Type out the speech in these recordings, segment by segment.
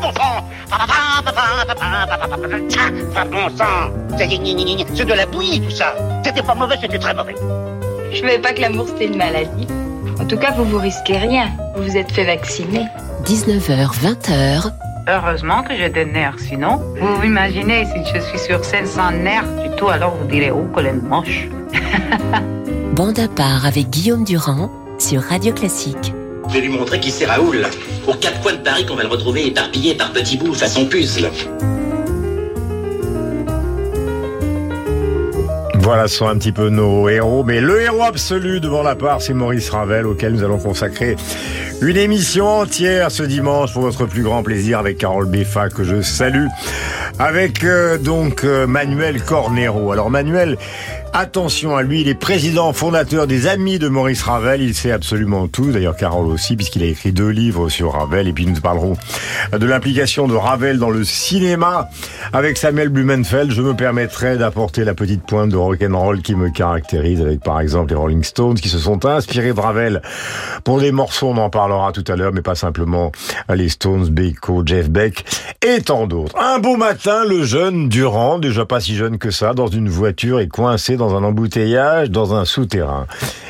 bon sang Pas bon sang C'est de la bouillie tout ça C'était pas mauvais, c'était très mauvais Je savais pas que l'amour c'était une maladie. En tout cas, vous vous risquez rien. Vous vous êtes fait vacciner. 19h, 20h. Heureusement que j'ai des nerfs, sinon, vous imaginez, si je suis sur scène sans nerfs du tout, alors vous direz, oh, est moche. Bande à part avec Guillaume Durand sur Radio Classique. Je vais lui montrer qui c'est Raoul. Aux quatre coins de Paris qu'on va le retrouver éparpillé par petits bouts façon puzzle. Voilà, ce sont un petit peu nos héros, mais le héros absolu devant la part, c'est Maurice Ravel, auquel nous allons consacrer une émission entière ce dimanche pour votre plus grand plaisir avec Carole Beffa, que je salue, avec euh, donc euh, Manuel Cornero. Alors Manuel, Attention à lui, il est président fondateur des Amis de Maurice Ravel. Il sait absolument tout. D'ailleurs, Carole aussi, puisqu'il a écrit deux livres sur Ravel. Et puis, nous parlerons de l'implication de Ravel dans le cinéma. Avec Samuel Blumenfeld, je me permettrai d'apporter la petite pointe de rock'n'roll qui me caractérise avec, par exemple, les Rolling Stones qui se sont inspirés de Ravel pour des morceaux. On en parlera tout à l'heure, mais pas simplement les Stones, Beko, Jeff Beck et tant d'autres. Un beau matin, le jeune Durand, déjà pas si jeune que ça, dans une voiture est coincé dans un embouteillage, dans un souterrain.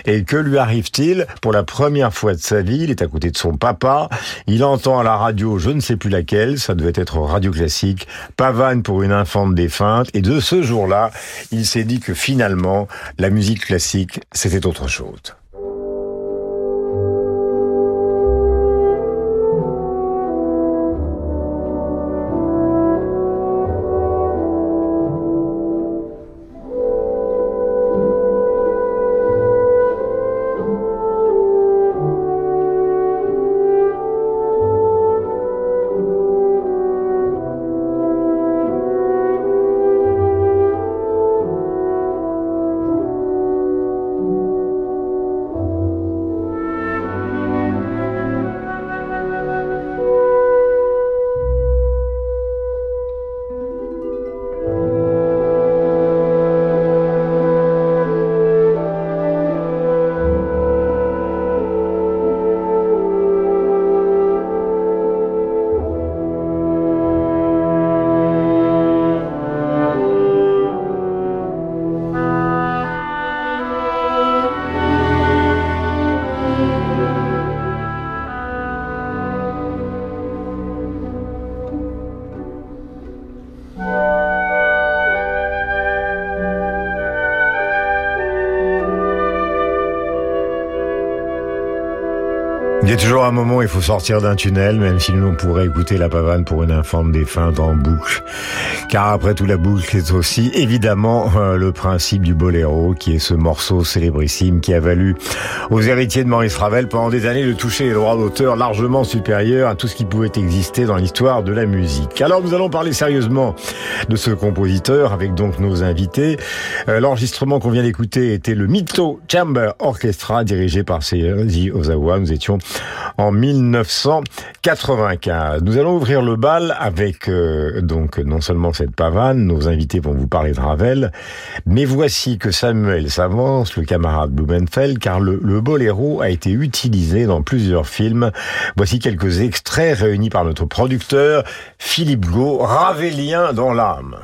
Et que lui arrive-t-il Pour la première fois de sa vie, il est à côté de son papa, il entend à la radio, je ne sais plus laquelle, ça devait être radio classique, pavane pour une infante défunte, et de ce jour-là, il s'est dit que finalement, la musique classique, c'était autre chose. Il y a toujours un moment où il faut sortir d'un tunnel, même si nous on pourrait écouter la pavane pour une infante défunte en boucle. Car après tout, la boucle est aussi évidemment euh, le principe du boléro, qui est ce morceau célébrissime qui a valu aux héritiers de Maurice Ravel pendant des années de toucher les droits d'auteur largement supérieurs à tout ce qui pouvait exister dans l'histoire de la musique. Alors nous allons parler sérieusement de ce compositeur avec donc nos invités. Euh, L'enregistrement qu'on vient d'écouter était le Mito Chamber Orchestra dirigé par Seiji Ozawa. Nous étions en 1995. Nous allons ouvrir le bal avec euh, donc non seulement cette pavane, nos invités vont vous parler de Ravel, mais voici que Samuel s'avance, le camarade Blumenfeld, car le, le boléro a été utilisé dans plusieurs films. Voici quelques extraits réunis par notre producteur Philippe Gau, Ravelien dans l'âme.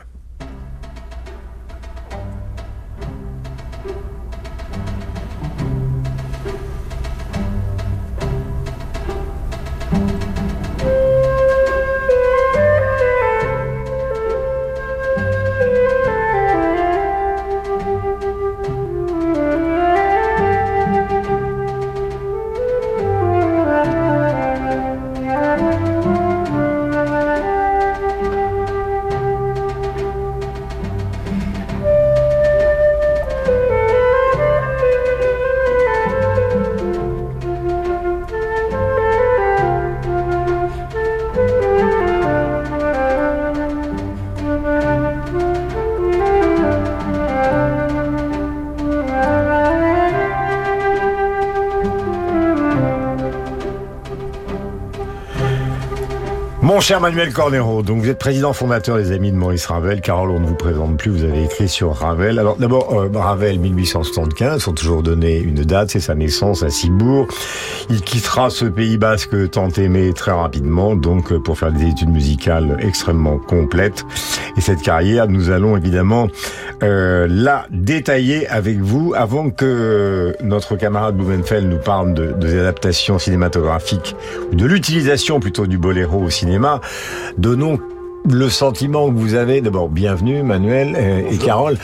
Cher Manuel Cornero, donc vous êtes président fondateur des Amis de Maurice Ravel. Carole, on ne vous présente plus, vous avez écrit sur Ravel. Alors d'abord, euh, Ravel, 1875, sont toujours donné une date, c'est sa naissance à Cibourg. Il quittera ce Pays Basque tant aimé très rapidement, donc euh, pour faire des études musicales extrêmement complètes. Et cette carrière, nous allons évidemment euh, la détailler avec vous avant que notre camarade Blumenfeld nous parle de, des adaptations cinématographiques, ou de l'utilisation plutôt du boléro au cinéma. Donnons le sentiment que vous avez, d'abord bienvenue Manuel et, et Carole,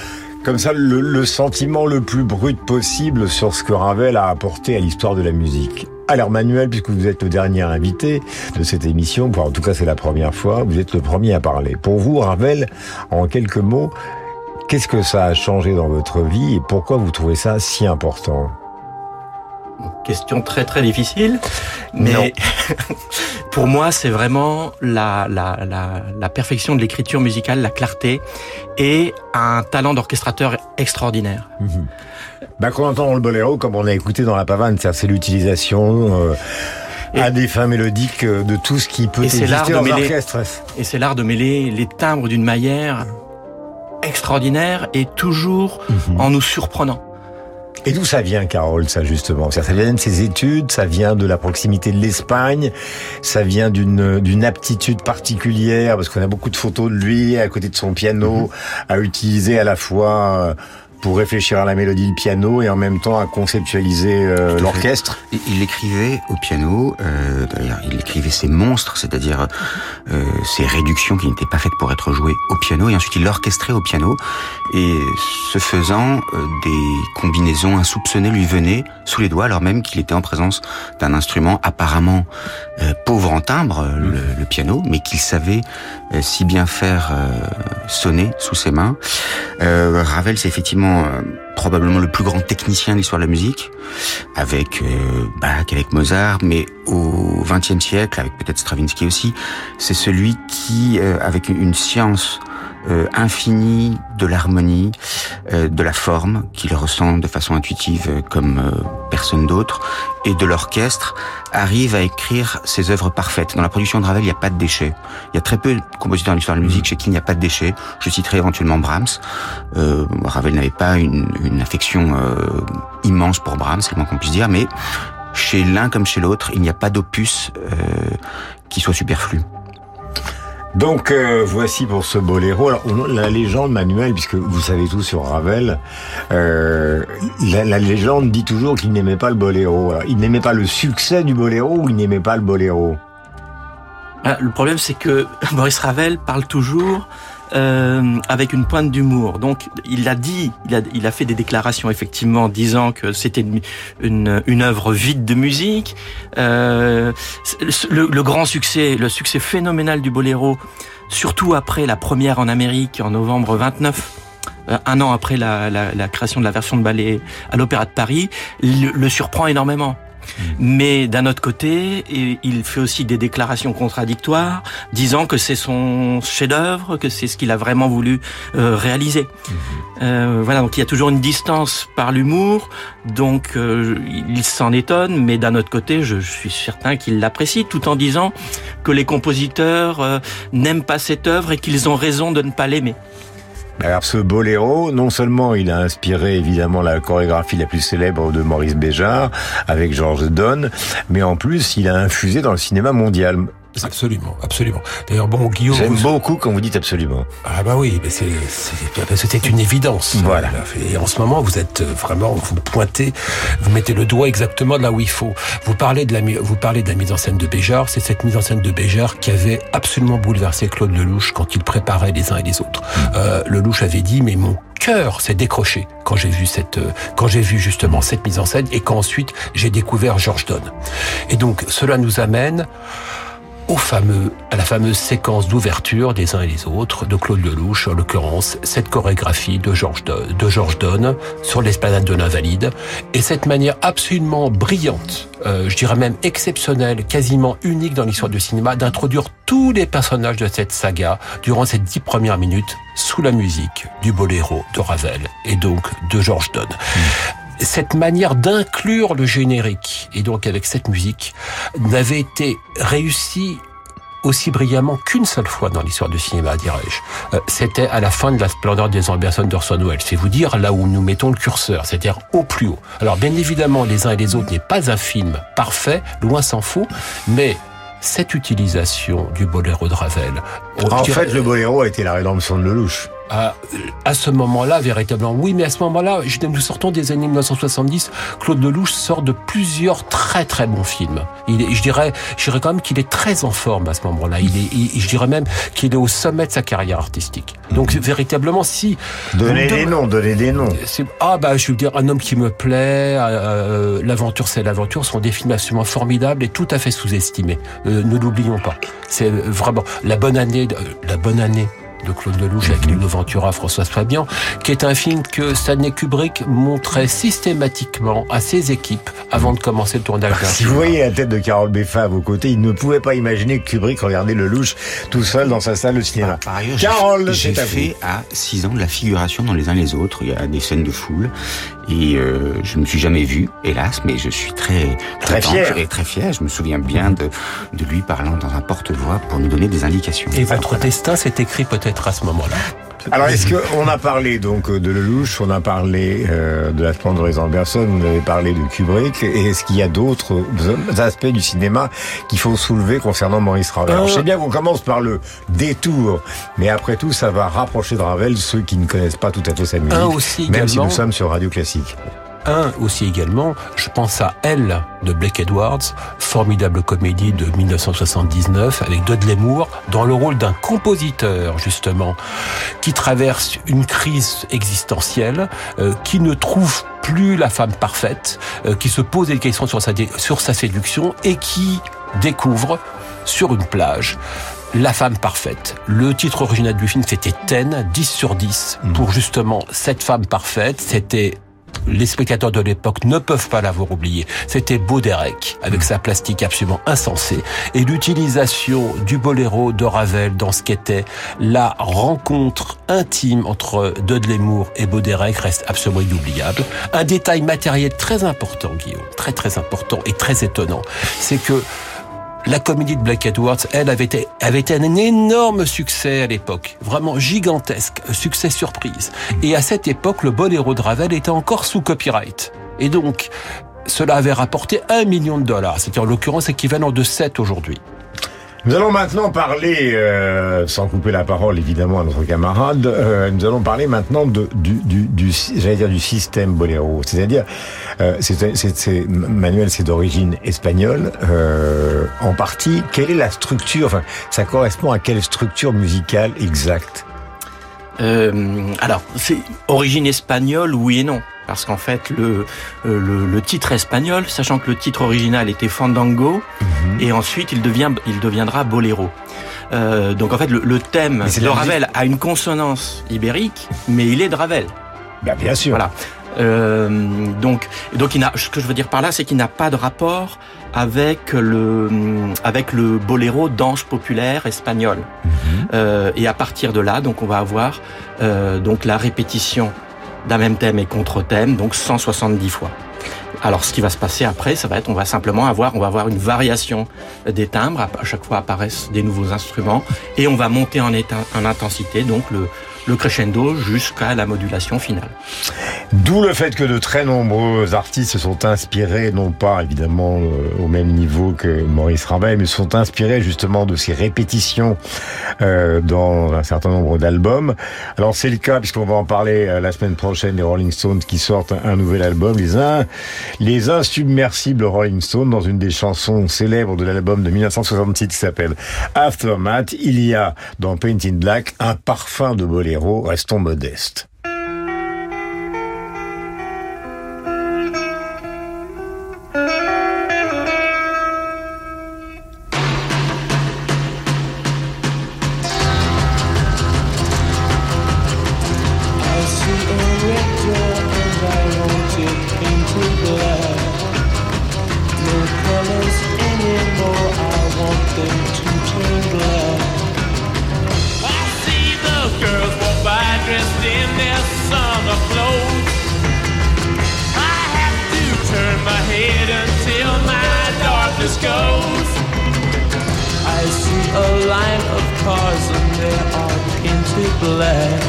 comme ça le, le, sentiment le plus brut possible sur ce que Ravel a apporté à l'histoire de la musique. Alors Manuel, puisque vous êtes le dernier invité de cette émission, en tout cas c'est la première fois, vous êtes le premier à parler. Pour vous, Ravel, en quelques mots, qu'est-ce que ça a changé dans votre vie et pourquoi vous trouvez ça si important? Question très très difficile, mais pour moi c'est vraiment la, la, la, la, perfection de l'écriture musicale, la clarté et un talent d'orchestrateur extraordinaire. Mmh. Ben, quand on entend le boléro, comme on a écouté dans la pavane, c'est l'utilisation euh, à des fins mélodiques euh, de tout ce qui peut et exister dans mêler, orchestre. Et c'est l'art de mêler les timbres d'une manière extraordinaire et toujours mmh. en nous surprenant. Et d'où ça vient, Carole, ça justement? Ça vient de ses études, ça vient de la proximité de l'Espagne, ça vient d'une d'une aptitude particulière, parce qu'on a beaucoup de photos de lui à côté de son piano, à utiliser à la fois pour réfléchir à la mélodie du piano et en même temps à conceptualiser euh, l'orchestre. Il écrivait au piano, euh, d'ailleurs il écrivait ses monstres, c'est-à-dire euh, ces réductions qui n'étaient pas faites pour être jouées au piano, et ensuite il l'orchestrait au piano, et ce faisant, euh, des combinaisons insoupçonnées lui venaient sous les doigts, alors même qu'il était en présence d'un instrument apparemment euh, pauvre en timbre, le, le piano, mais qu'il savait si bien faire sonner sous ses mains. Ravel, c'est effectivement probablement le plus grand technicien de l'histoire de la musique, avec euh, Bach, avec Mozart, mais au XXe siècle, avec peut-être Stravinsky aussi, c'est celui qui, euh, avec une science euh, infinie de l'harmonie, euh, de la forme, qu'il ressent de façon intuitive euh, comme personne d'autre, et de l'orchestre, arrive à écrire ses œuvres parfaites. Dans la production de Ravel, il n'y a pas de déchets. Il y a très peu de compositeurs dans l'histoire de la musique chez qui il n'y a pas de déchets. Je citerai éventuellement Brahms. Euh, Ravel n'avait pas une, une affection euh, immense pour Brahms, c'est le moins qu'on puisse dire, mais chez l'un comme chez l'autre, il n'y a pas d'opus euh, qui soit superflu. Donc euh, voici pour ce boléro. Alors, la légende manuelle, puisque vous savez tout sur Ravel, euh, la, légende dit toujours qu'il n'aimait pas le boléro. Il n'aimait pas le succès du boléro ou il n'aimait pas le boléro? Ah, Le problème, c'est que Maurice Ravel parle toujours euh, avec une pointe d'humour. Donc, il a dit, il a, il a fait des déclarations effectivement disant que c'était une, une, une, œuvre vide de musique. Euh, le, le, grand succès, le succès phénoménal du boléro, surtout après la première en Amérique en novembre 29 un an après la, la, la, création de la version de ballet à l'Opéra de Paris, le surprend énormément. Mais d'un autre côté, il fait aussi des déclarations contradictoires, disant que c'est son chef-d'œuvre, que c'est ce qu'il a vraiment voulu euh, réaliser. Mmh. Euh, voilà, donc il y a toujours une distance par l'humour, donc euh, il s'en étonne, mais d'un autre côté, je, je suis certain qu'il l'apprécie, tout en disant que les compositeurs euh, n'aiment pas cette œuvre et qu'ils ont raison de ne pas l'aimer. Alors ce boléro, non seulement il a inspiré évidemment la chorégraphie la plus célèbre de Maurice Béjart avec Georges Donne, mais en plus il a infusé dans le cinéma mondial. Absolument, absolument. D'ailleurs, bon, Guillaume. J'aime vous... beaucoup quand vous dites absolument. Ah bah oui, mais c'est c'était une évidence. Voilà. Et en ce moment, vous êtes vraiment, vous pointez, vous mettez le doigt exactement là où il faut. Vous parlez de la, vous parlez de la mise en scène de Béjart. C'est cette mise en scène de Béjart qui avait absolument bouleversé Claude Lelouch quand il préparait les uns et les autres. Euh, Lelouch avait dit, mais mon cœur s'est décroché quand j'ai vu cette, quand j'ai vu justement cette mise en scène et qu'ensuite j'ai découvert Georges Donne. Et donc, cela nous amène au fameux, à la fameuse séquence d'ouverture des uns et les autres de Claude Lelouch, en l'occurrence cette chorégraphie de Georges de Georges Donne sur l'esplanade de l'Invalide, et cette manière absolument brillante, euh, je dirais même exceptionnelle, quasiment unique dans l'histoire du cinéma, d'introduire tous les personnages de cette saga durant ces dix premières minutes sous la musique du boléro de Ravel et donc de Georges Donne. Mmh cette manière d'inclure le générique, et donc avec cette musique, n'avait été réussie aussi brillamment qu'une seule fois dans l'histoire du cinéma, dirais-je. Euh, C'était à la fin de la splendeur des ambitions d'Orson Welles. C'est vous dire là où nous mettons le curseur, c'est-à-dire au plus haut. Alors bien évidemment, Les uns et les autres n'est pas un film parfait, loin s'en faut, mais cette utilisation du boléro de Ravel. En fait, le boléro a été la rédemption de Lelouch. À, à, ce moment-là, véritablement, oui, mais à ce moment-là, nous sortons des années 1970. Claude Lelouch sort de plusieurs très très bons films. Il est, je dirais, je dirais quand même qu'il est très en forme à ce moment-là. Il est, il, je dirais même qu'il est au sommet de sa carrière artistique. Donc véritablement, si donnez des noms, donnez des noms. Ah bah, je veux dire, un homme qui me plaît, euh, l'aventure c'est l'aventure, sont des films absolument formidables et tout à fait sous-estimés. Euh, ne l'oublions pas. C'est vraiment la bonne année, la bonne année de Claude Lelouch avec Lino Ventura, François Fabian, qui est un film que Stanley Kubrick montrait systématiquement à ses équipes avant de commencer le tournage Si vous voyez la tête de Carole Beffa à vos côtés, il ne pouvait pas imaginer que Kubrick regardait Lelouch tout seul dans sa salle de cinéma. Par ailleurs, Carole, j'ai fait à 6 ans de la figuration dans les uns les autres. Il y a des scènes de foule et euh, je ne me suis jamais vu, hélas, mais je suis très très fier et très fier. Je me souviens bien de, de lui parlant dans un porte-voix pour nous donner des indications. Et votre destin s'est écrit peut-être à ce moment-là? Alors, est-ce qu'on a parlé donc de Lelouch, on a parlé euh, de la splendeur Anderson, vous avez parlé de Kubrick, et est-ce qu'il y a d'autres aspects du cinéma qu'il faut soulever concernant Maurice Ravel Alors, Je sais bien qu'on commence par le détour, mais après tout, ça va rapprocher de Ravel ceux qui ne connaissent pas tout à fait sa musique, aussi même si nous sommes sur Radio Classique. Un aussi également, je pense à Elle de Blake Edwards, formidable comédie de 1979 avec Dudley Moore dans le rôle d'un compositeur justement qui traverse une crise existentielle, euh, qui ne trouve plus la femme parfaite, euh, qui se pose des questions sur sa, sur sa séduction et qui découvre sur une plage la femme parfaite. Le titre original du film, c'était Ten, 10 sur 10, pour justement cette femme parfaite. C'était les spectateurs de l'époque ne peuvent pas l'avoir oublié. C'était Bauderec, avec sa plastique absolument insensée, et l'utilisation du boléro de Ravel dans ce qu'était la rencontre intime entre Dudley Moore et Bauderec reste absolument inoubliable. Un détail matériel très important, Guillaume, très très important et très étonnant, c'est que la comédie de Black Edwards, elle, avait été, avait été un énorme succès à l'époque. Vraiment gigantesque. Succès surprise. Et à cette époque, le boléro de Ravel était encore sous copyright. Et donc, cela avait rapporté un million de dollars. C'était en l'occurrence équivalent de 7 aujourd'hui. Nous allons maintenant parler, euh, sans couper la parole évidemment à notre camarade, euh, nous allons parler maintenant de, du, du, du j'allais dire du système boléro. C'est-à-dire, euh, c'est, Manuel, c'est d'origine espagnole, euh, en partie. Quelle est la structure Enfin, ça correspond à quelle structure musicale exacte? Euh, Alors, c'est origine espagnole, oui et non parce qu'en fait le, le, le titre espagnol, sachant que le titre original était Fandango, mm-hmm. et ensuite il devient il deviendra Boléro. Euh, donc en fait le, le thème de Ravel a une consonance ibérique, mais il est de Ravel. Ben, bien sûr. Voilà. Euh, donc donc il n'a, ce que je veux dire par là, c'est qu'il n'a pas de rapport avec le avec le boléro danse populaire espagnol. Mm-hmm. Euh, et à partir de là, donc on va avoir euh, donc la répétition d'un même thème et contre-thème, donc 170 fois. Alors, ce qui va se passer après, ça va être, on va simplement avoir, on va avoir une variation des timbres. À chaque fois apparaissent des nouveaux instruments et on va monter en, en intensité, donc le, le crescendo jusqu'à la modulation finale. D'où le fait que de très nombreux artistes se sont inspirés, non pas évidemment euh, au même niveau que Maurice Ravel, mais se sont inspirés justement de ces répétitions euh, dans un certain nombre d'albums. Alors c'est le cas, puisqu'on va en parler euh, la semaine prochaine des Rolling Stones qui sortent un nouvel album, les, les insubmersibles Rolling Stones, dans une des chansons célèbres de l'album de 1966 qui s'appelle Aftermath, il y a dans Paint in Black un parfum de boléro restons modestes. Cars and they are painted black.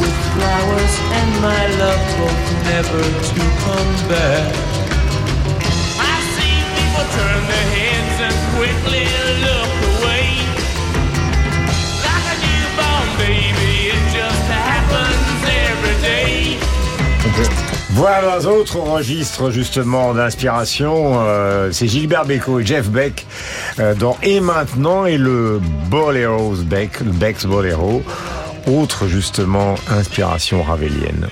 With flowers and my love told never to come back. I see people turn their heads and quickly look Voilà un autre registre justement d'inspiration, euh, c'est Gilbert Bécaud et Jeff Beck euh, dans Et maintenant et le Bolero's Beck, le Beck's Bolero, autre justement inspiration ravelienne.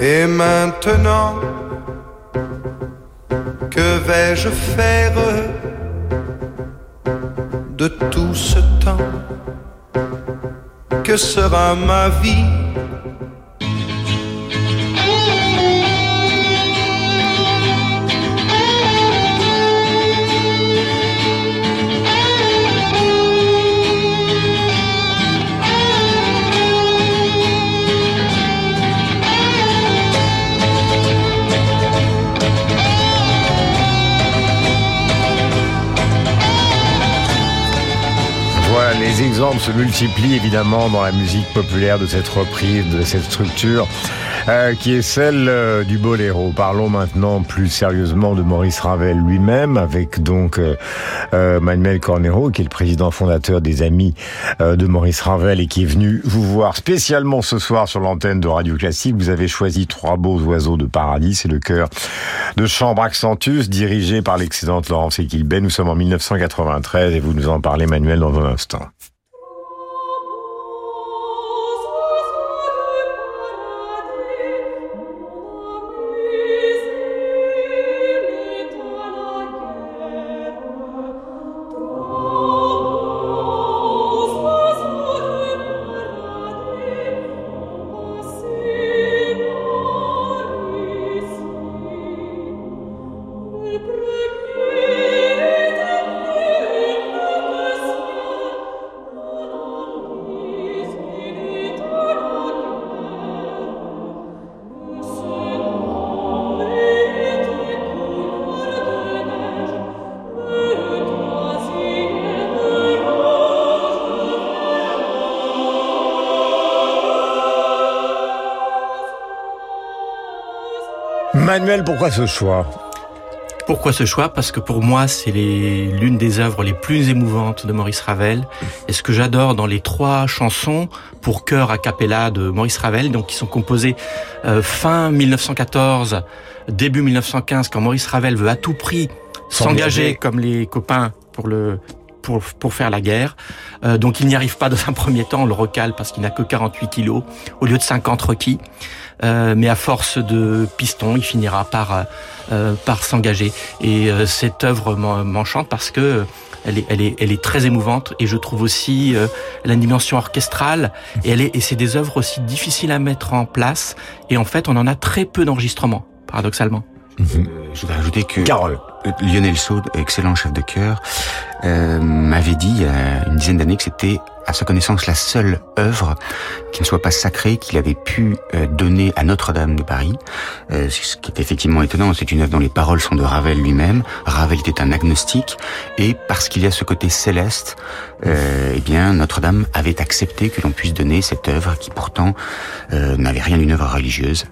Et maintenant, que vais-je faire de tout ce temps Que sera ma vie les exemples se multiplient évidemment dans la musique populaire de cette reprise, de cette structure, euh, qui est celle euh, du boléro. Parlons maintenant plus sérieusement de Maurice Ravel lui-même, avec donc euh, euh, Manuel Cornero, qui est le président fondateur des Amis euh, de Maurice Ravel et qui est venu vous voir spécialement ce soir sur l'antenne de Radio Classique. Vous avez choisi Trois beaux oiseaux de paradis, c'est le chœur de Chambre Accentus, dirigé par l'excellente Laurence Equilbet. Nous sommes en 1993 et vous nous en parlez, Manuel, dans un instant. Pourquoi ce choix? Pourquoi ce choix? Parce que pour moi, c'est l'une des œuvres les plus émouvantes de Maurice Ravel. Et ce que j'adore dans les trois chansons pour chœur a cappella de Maurice Ravel, donc qui sont composées euh, fin 1914, début 1915, quand Maurice Ravel veut à tout prix S'engager. s'engager comme les copains pour le pour, pour faire la guerre. Euh, donc il n'y arrive pas dans un premier temps, on le recale parce qu'il n'a que 48 kilos au lieu de 50 requis. Euh, mais à force de piston, il finira par euh, euh, par s'engager. Et euh, cette œuvre m'en- m'enchante parce que elle est, elle est, elle est très émouvante et je trouve aussi euh, la dimension orchestrale et elle est, et c'est des œuvres aussi difficiles à mettre en place et en fait on en a très peu d'enregistrements paradoxalement. Euh, je voudrais ajouter que Carole. Lionel Saud, excellent chef de chœur, euh, m'avait dit il une dizaine d'années que c'était à sa connaissance la seule œuvre qui ne soit pas sacrée qu'il avait pu euh, donner à Notre-Dame de Paris. Euh, ce qui est effectivement étonnant, c'est une œuvre dont les paroles sont de Ravel lui-même. Ravel était un agnostique et parce qu'il y a ce côté céleste, euh, eh bien Notre-Dame avait accepté que l'on puisse donner cette œuvre qui pourtant n'avait rien d'une œuvre religieuse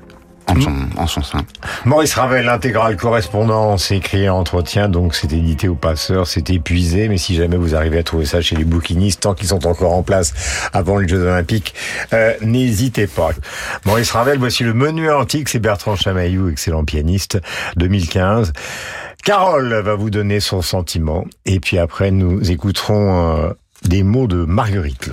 en son, en son sein. Maurice Ravel, l'intégrale correspondance, écrit entretien, donc c'est édité au passeur, c'est épuisé, mais si jamais vous arrivez à trouver ça chez les bouquinistes, tant qu'ils sont encore en place avant les Jeux Olympiques, euh, n'hésitez pas. Maurice Ravel, voici le menu antique, c'est Bertrand Chamaillou, excellent pianiste, 2015. Carole va vous donner son sentiment, et puis après nous écouterons euh, des mots de Marguerite.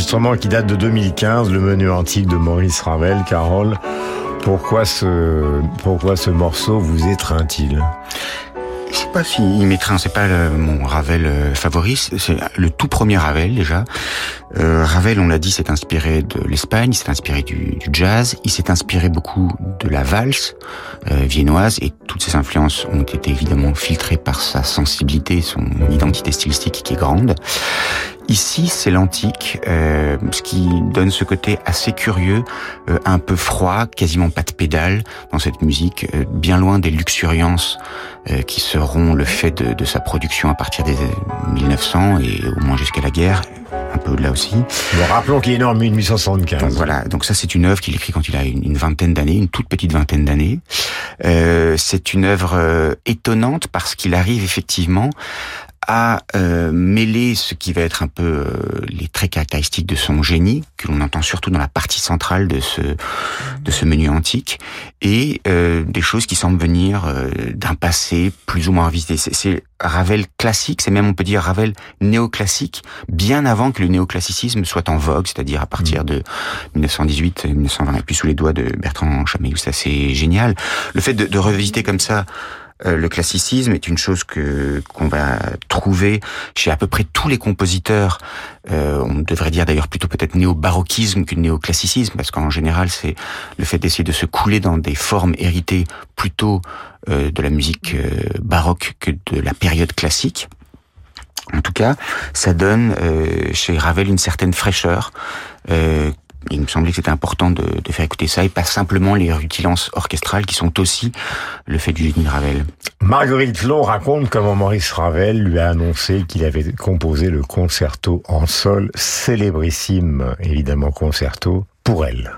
Enregistrement qui date de 2015, le menu antique de Maurice Ravel. Carole, pourquoi ce, pourquoi ce morceau vous étreint-il? Je sais pas si il m'étreint, c'est pas mon Ravel euh, favori, c'est le tout premier Ravel déjà. Euh, Ravel, on l'a dit, s'est inspiré de l'Espagne, s'est inspiré du, du jazz, il s'est inspiré beaucoup de la valse euh, viennoise et toutes ces influences ont été évidemment filtrées par sa sensibilité, son identité stylistique qui est grande. Ici, c'est l'antique, euh, ce qui donne ce côté assez curieux, euh, un peu froid, quasiment pas de pédale dans cette musique, euh, bien loin des luxuriances euh, qui seront le fait de, de sa production à partir des 1900 et au moins jusqu'à la guerre, un peu là aussi. Bon, rappelons qu'il est né en 1875. Donc voilà, donc ça c'est une œuvre qu'il écrit quand il a une, une vingtaine d'années, une toute petite vingtaine d'années. Euh, c'est une œuvre euh, étonnante parce qu'il arrive effectivement à euh, mêler ce qui va être un peu euh, les traits caractéristiques de son génie, que l'on entend surtout dans la partie centrale de ce de ce menu antique, et euh, des choses qui semblent venir euh, d'un passé plus ou moins revisité. C'est- Ravel classique, c'est même on peut dire Ravel néoclassique, bien avant que le néoclassicisme soit en vogue, c'est-à-dire à partir de 1918, 1920, et puis sous les doigts de Bertrand Chameillou, c'est assez génial. Le fait de, de revisiter comme ça euh, le classicisme est une chose que qu'on va trouver chez à peu près tous les compositeurs. Euh, on devrait dire d'ailleurs plutôt peut-être néo-baroquisme que néoclassicisme, parce qu'en général c'est le fait d'essayer de se couler dans des formes héritées plutôt euh, de la musique euh, baroque que de la période classique. En tout cas, ça donne chez Ravel une certaine fraîcheur. Euh, il me semblait que c'était important de, faire écouter ça et pas simplement les rutilances orchestrales qui sont aussi le fait du génie de Ravel. Marguerite Flo raconte comment Maurice Ravel lui a annoncé qu'il avait composé le concerto en sol, célébrissime évidemment concerto, pour elle.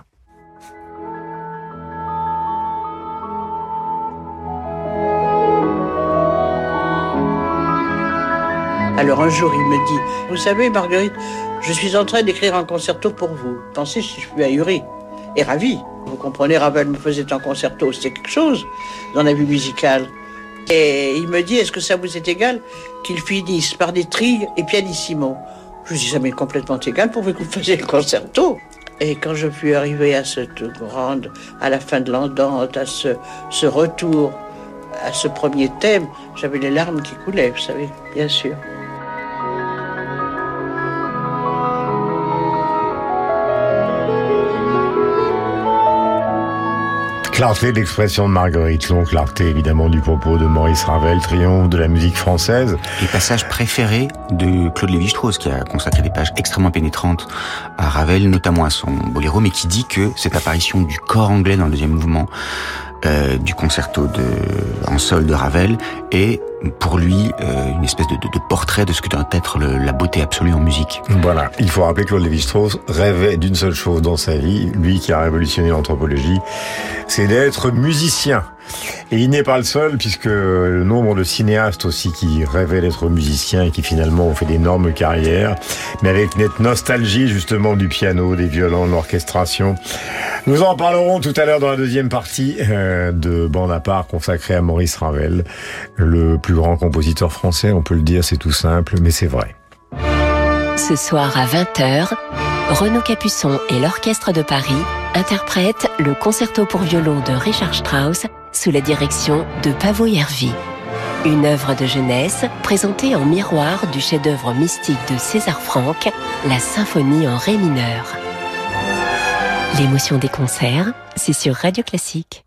Alors un jour, il me dit, vous savez, Marguerite, je suis en train d'écrire un concerto pour vous. Pensez si je suis ahuri et ravi. Vous comprenez, Ravel me faisait un concerto, c'était quelque chose dans la vie musicale. Et il me dit, est-ce que ça vous est égal qu'il finisse par des trilles et pianissimo? Je lui dis, ça m'est complètement égal pourvu que vous fassiez le concerto. Et quand je fus arrivé à cette grande, à la fin de l'andante, à ce, ce retour, à ce premier thème, j'avais les larmes qui coulaient, vous savez, bien sûr. Clarté de l'expression de Marguerite Long, clarté évidemment du propos de Maurice Ravel, triomphe de la musique française. Les passages préférés de Claude Lévi-Strauss, qui a consacré des pages extrêmement pénétrantes à Ravel, notamment à son boléro, mais qui dit que cette apparition du corps anglais dans le deuxième mouvement euh, du concerto de, en sol de Ravel est pour lui euh, une espèce de, de, de, portrait de ce que doit être le, la beauté absolue en musique. Voilà, il faut rappeler que Claude Lévi-Strauss rêvait d'une seule chose dans sa vie, lui qui a révolutionné l'anthropologie, c'est d'être musicien. Et il n'est pas le seul, puisque le nombre de cinéastes aussi qui rêvaient d'être musiciens et qui finalement ont fait d'énormes carrières, mais avec une nostalgie justement du piano, des violons, de l'orchestration. Nous en parlerons tout à l'heure dans la deuxième partie euh, de Bande à part consacrée à Maurice Ravel, le plus grand compositeur français, on peut le dire, c'est tout simple, mais c'est vrai. Ce soir à 20h, Renaud Capuçon et l'Orchestre de Paris interprètent le concerto pour violon de Richard Strauss sous la direction de Pavo Yervi. Une œuvre de jeunesse présentée en miroir du chef-d'œuvre mystique de César Franck, la symphonie en ré mineur. L'émotion des concerts, c'est sur Radio Classique.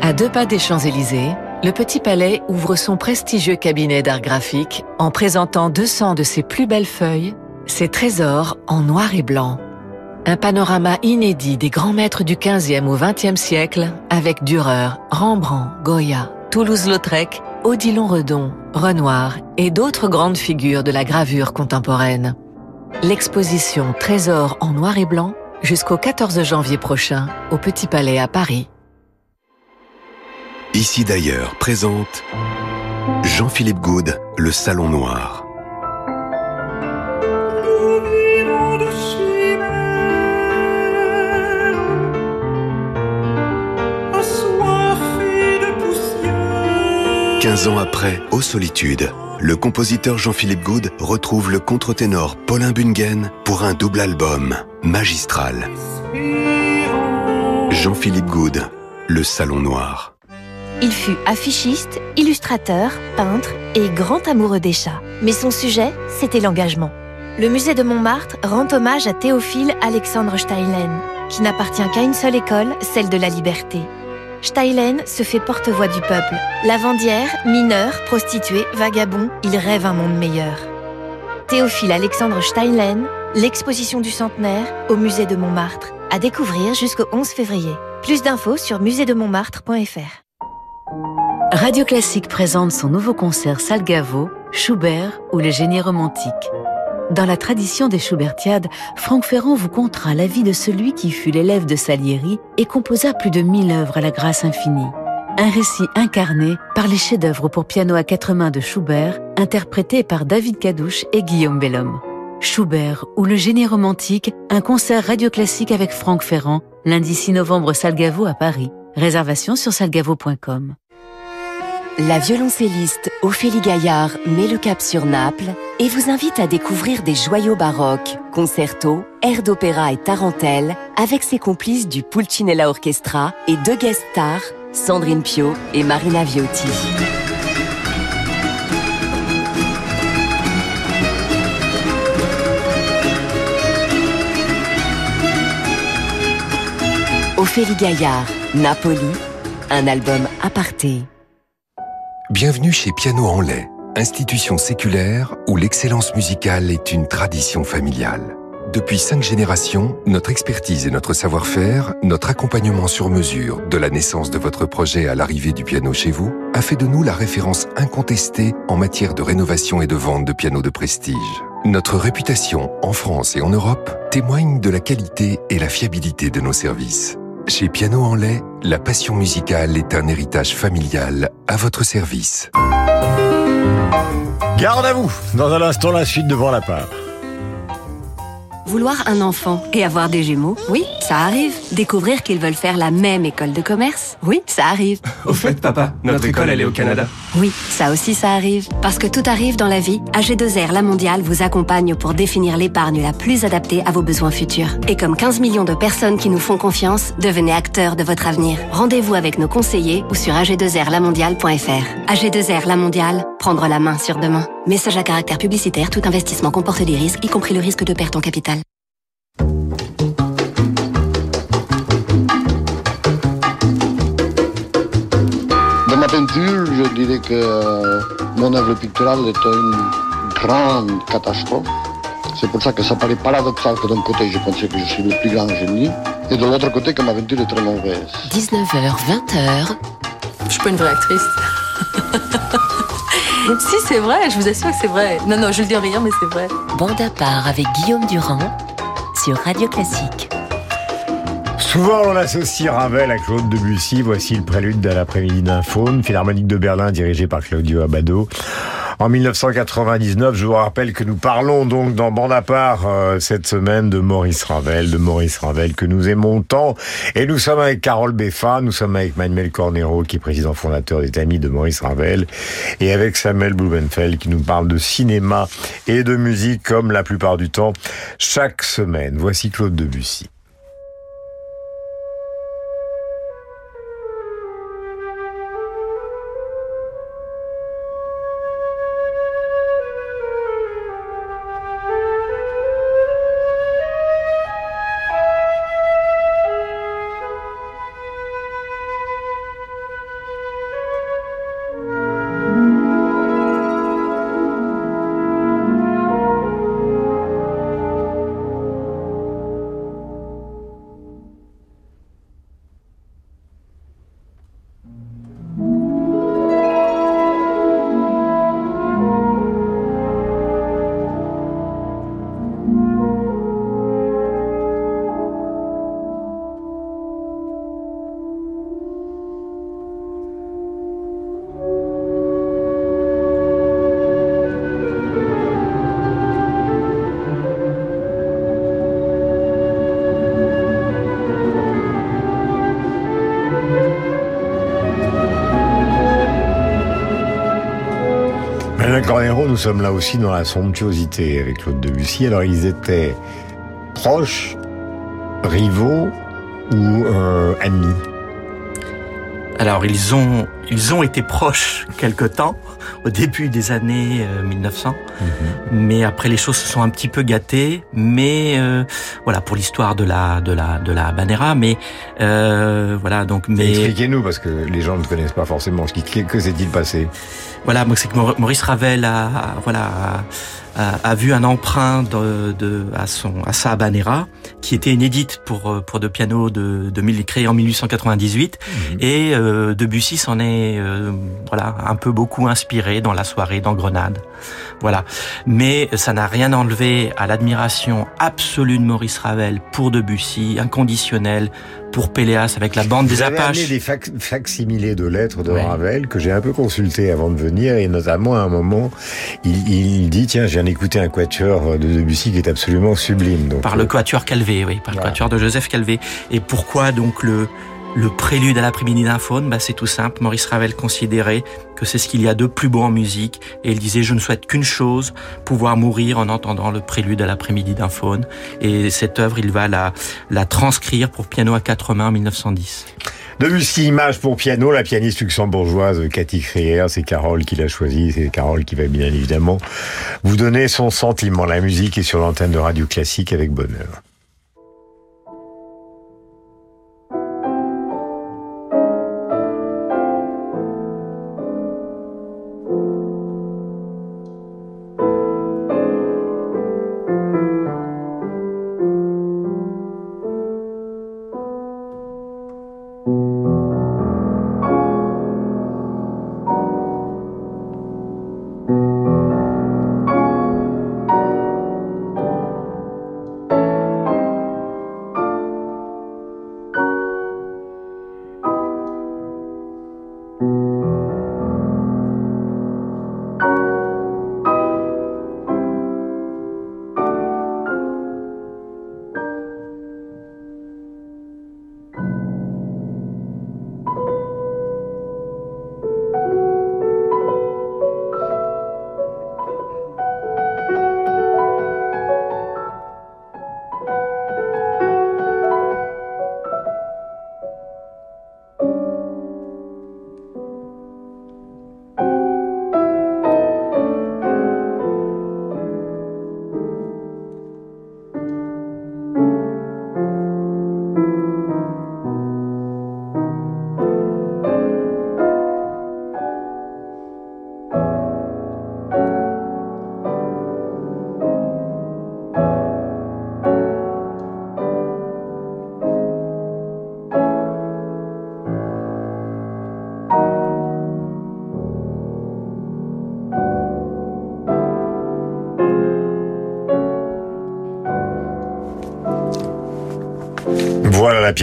À deux pas des Champs-Élysées, le Petit Palais ouvre son prestigieux cabinet d'art graphique en présentant 200 de ses plus belles feuilles, ses trésors en noir et blanc. Un panorama inédit des grands maîtres du 15e au 20e siècle avec Dürer, Rembrandt, Goya, Toulouse-Lautrec, Odilon Redon, Renoir et d'autres grandes figures de la gravure contemporaine. L'exposition Trésors en noir et blanc jusqu'au 14 janvier prochain au Petit Palais à Paris. Ici d'ailleurs présente Jean-Philippe Goud, Le Salon Noir. Quinze ans après, Aux Solitudes, le compositeur Jean-Philippe Goud retrouve le contre-ténor Paulin Bungen pour un double album, Magistral. Jean-Philippe Goud, Le Salon Noir. Il fut affichiste, illustrateur, peintre et grand amoureux des chats. Mais son sujet, c'était l'engagement. Le musée de Montmartre rend hommage à Théophile Alexandre Steinlen, qui n'appartient qu'à une seule école, celle de la liberté. Steinlen se fait porte-voix du peuple. Lavandière, mineur, prostituée, vagabond, il rêve un monde meilleur. Théophile Alexandre Steinlen, l'exposition du centenaire au musée de Montmartre, à découvrir jusqu'au 11 février. Plus d'infos sur muséedemontmartre.fr. Radio Classique présente son nouveau concert Salgavo, Schubert ou le génie romantique. Dans la tradition des Schubertiades, Franck Ferrand vous contera la vie de celui qui fut l'élève de Salieri et composa plus de mille œuvres à la grâce infinie. Un récit incarné par les chefs-d'œuvre pour piano à quatre mains de Schubert, interprétés par David Cadouche et Guillaume Bellhomme. Schubert ou le génie romantique, un concert radio classique avec Franck Ferrand, lundi 6 novembre Salgavo à Paris. Réservation sur salgavo.com. La violoncelliste Ophélie Gaillard met le cap sur Naples et vous invite à découvrir des joyaux baroques, concertos, airs d'opéra et tarentelles avec ses complices du Pulcinella Orchestra et deux guest stars, Sandrine Pio et Marina Viotti. Ophélie Gaillard, Napoli, un album aparté. Bienvenue chez Piano en lait, institution séculaire où l'excellence musicale est une tradition familiale. Depuis cinq générations, notre expertise et notre savoir-faire, notre accompagnement sur mesure de la naissance de votre projet à l'arrivée du piano chez vous, a fait de nous la référence incontestée en matière de rénovation et de vente de pianos de prestige. Notre réputation en France et en Europe témoigne de la qualité et la fiabilité de nos services. Chez Piano en lait, la passion musicale est un héritage familial à votre service. Garde à vous Dans un instant, la suite devant la part. Vouloir un enfant et avoir des jumeaux, oui, ça arrive. Découvrir qu'ils veulent faire la même école de commerce, oui, ça arrive. Au fait, papa, notre, école, elle est au Canada. Oui, ça aussi, ça arrive. Parce que tout arrive dans la vie, AG2R La Mondiale vous accompagne pour définir l'épargne la plus adaptée à vos besoins futurs. Et comme 15 millions de personnes qui nous font confiance, devenez acteurs de votre avenir. Rendez-vous avec nos conseillers ou sur ag2rlamondiale.fr. AG2R La Mondiale, prendre la main sur demain. Message à caractère publicitaire, tout investissement comporte des risques, y compris le risque de perte en capital. Peinture, je dirais que euh, mon œuvre picturale est une grande catastrophe. C'est pour ça que ça paraît paradoxal que d'un côté je pensais que je suis le plus grand génie, et de l'autre côté que ma peinture est très mauvaise. 19h, 20h. Je suis pas une vraie actrice. si, c'est vrai, je vous assure que c'est vrai. Non, non, je le dis en riant, mais c'est vrai. Bande à part avec Guillaume Durand sur Radio Classique. Souvent, on associe Ravel à Claude Debussy. Voici le prélude de l'après-midi d'un faune, philharmonique de Berlin dirigé par Claudio Abbado. En 1999, je vous rappelle que nous parlons donc dans Bande à part euh, cette semaine de Maurice Ravel, de Maurice Ravel que nous aimons tant. Et nous sommes avec Carole Beffa, nous sommes avec Manuel Cornero qui est président fondateur des Amis de Maurice Ravel et avec Samuel Blumenfeld qui nous parle de cinéma et de musique comme la plupart du temps chaque semaine. Voici Claude Debussy. Sommes là aussi dans la somptuosité avec Claude Debussy. Alors ils étaient proches, rivaux ou euh, amis Alors ils ont ils ont été proches quelque temps au début des années euh, 1900, mais après les choses se sont un petit peu gâtées. Mais euh, voilà pour l'histoire de la de la de la Banera. Mais euh, voilà donc mais Expliquez-nous parce que les gens ne connaissent pas forcément. Ce qui- Que, s'est-il passé voilà c'est que Maur- Maurice Ravel a, a- voilà a, a- a vu un emprunt de, de à son à sa Habanera qui était inédite pour euh, pour de piano de, de mille- créé en 1898 et euh, Debussy s'en est euh, voilà un peu beaucoup inspiré dans la soirée dans Grenade. Voilà. Mais ça n'a rien enlevé à l'admiration absolue de Maurice Ravel pour Debussy inconditionnelle pour Péléas avec la bande des Apaches amené des fac- facsimilés de lettres de. Ravel que j'ai un peu consulté avant de venir et notamment à un moment, il, il dit tiens, je viens d'écouter un quatuor de Debussy qui est absolument sublime. Donc, par le quatuor Calvé, oui, par le quatuor de Joseph Calvé. Et pourquoi donc le le prélude à l'après-midi d'un faune bah, C'est tout simple. Maurice Ravel considérait que c'est ce qu'il y a de plus beau en musique. Et il disait, je ne souhaite qu'une chose, pouvoir mourir en entendant le prélude à l'après-midi d'un faune. Et cette œuvre, il va la, la transcrire pour piano à quatre mains en 1910. Debussy, image pour piano, la pianiste luxembourgeoise Cathy Krier, c'est Carole qui l'a choisi, c'est Carole qui va bien évidemment vous donner son sentiment. La musique est sur l'antenne de Radio Classique avec bonheur.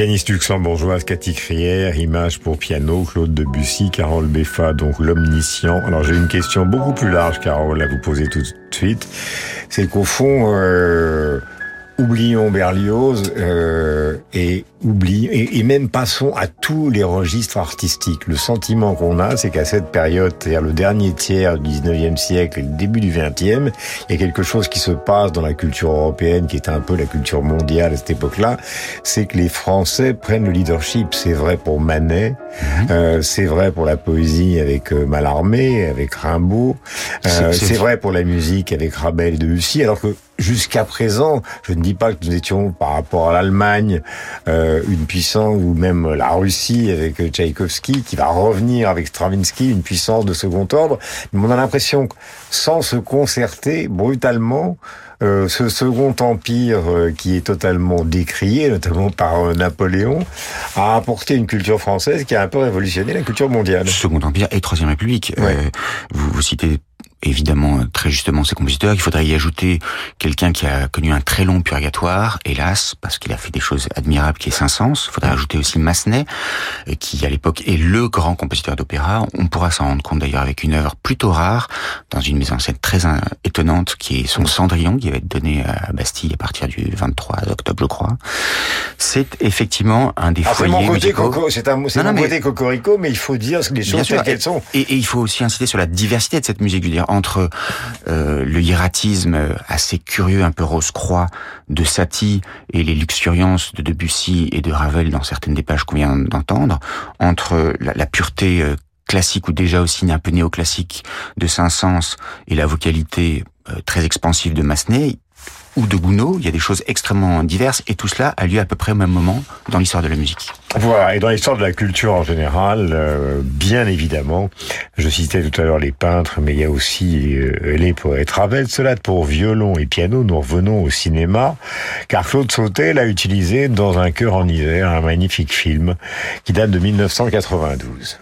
Pianiste luxembourgeoise Cathy Krier, image pour piano, Claude Debussy, Carole Beffa, donc l'omniscient. Alors j'ai une question beaucoup plus large, Carole, à vous poser tout de suite. C'est qu'au fond, euh, oublions Berlioz euh, et oublions et, et même passons à tous les registres artistiques. Le sentiment qu'on a, c'est qu'à cette période, c'est-à-dire le dernier tiers du 19e siècle et le début du 20e, il y a quelque chose qui se passe dans la culture européenne, qui est un peu la culture mondiale à cette époque-là, c'est que les Français prennent le leadership. C'est vrai pour Manet, euh, c'est vrai pour la poésie avec euh, Mallarmé, avec Rimbaud, euh, C'est- vrai pour la musique avec Ravel et Debussy, alors que jusqu'à présent, je ne dis pas que nous étions par rapport à l'Allemagne euh, une puissance ou même la Russie avec Tchaïkovski qui va revenir avec Stravinsky une puissance de second ordre, mais on a l'impression que sans se concerter brutalement, euh, ce second empire euh, qui est totalement décrié, notamment par euh, Napoléon, a apporté une culture française qui a un peu révolutionné la culture mondiale. Second Empire et Troisième République. Euh, vous, vous citez évidemment euh, très justement ces compositeurs. Il faudrait y ajouter quelqu'un qui a connu un très long purgatoire, hélas, parce qu'il a fait des choses admirables, qui est Saint-Saëns. Il faudrait ajouter aussi Massenet, euh, qui à l'époque est le grand compositeur d'opéra. On pourra s'en rendre compte d'ailleurs avec une œuvre plutôt rare, dans une mise en scène très euh, étonnante, qui est son Cendrillon, qui va être donné à Bastille à partir du 23 octobre, je crois. C'est effectivement un des Ah, c'est foyers mon côté coco, c'est un, c'est Non, mon non, mais- côté cocorico, mais il faut dire les Bien choses telles qu'elles sont. Et, et il faut aussi insister sur la diversité de cette musique. Je veux dire, entre euh, le hiératisme assez curieux, un peu rose-croix de Satie et les luxuriances de Debussy et de Ravel dans certaines des pages qu'on vient d'entendre, entre la, la pureté euh, classique ou déjà aussi un peu néoclassique de Saint-Saëns et la vocalité euh, très expansive de Massenet de Gounod, il y a des choses extrêmement diverses et tout cela a lieu à peu près au même moment dans l'histoire de la musique. Voilà, et dans l'histoire de la culture en général, euh, bien évidemment, je citais tout à l'heure les peintres, mais il y a aussi euh, les poètes. Ravel, cela pour violon et piano, nous revenons au cinéma, car Claude Sautet l'a utilisé dans Un cœur en hiver, un magnifique film qui date de 1992.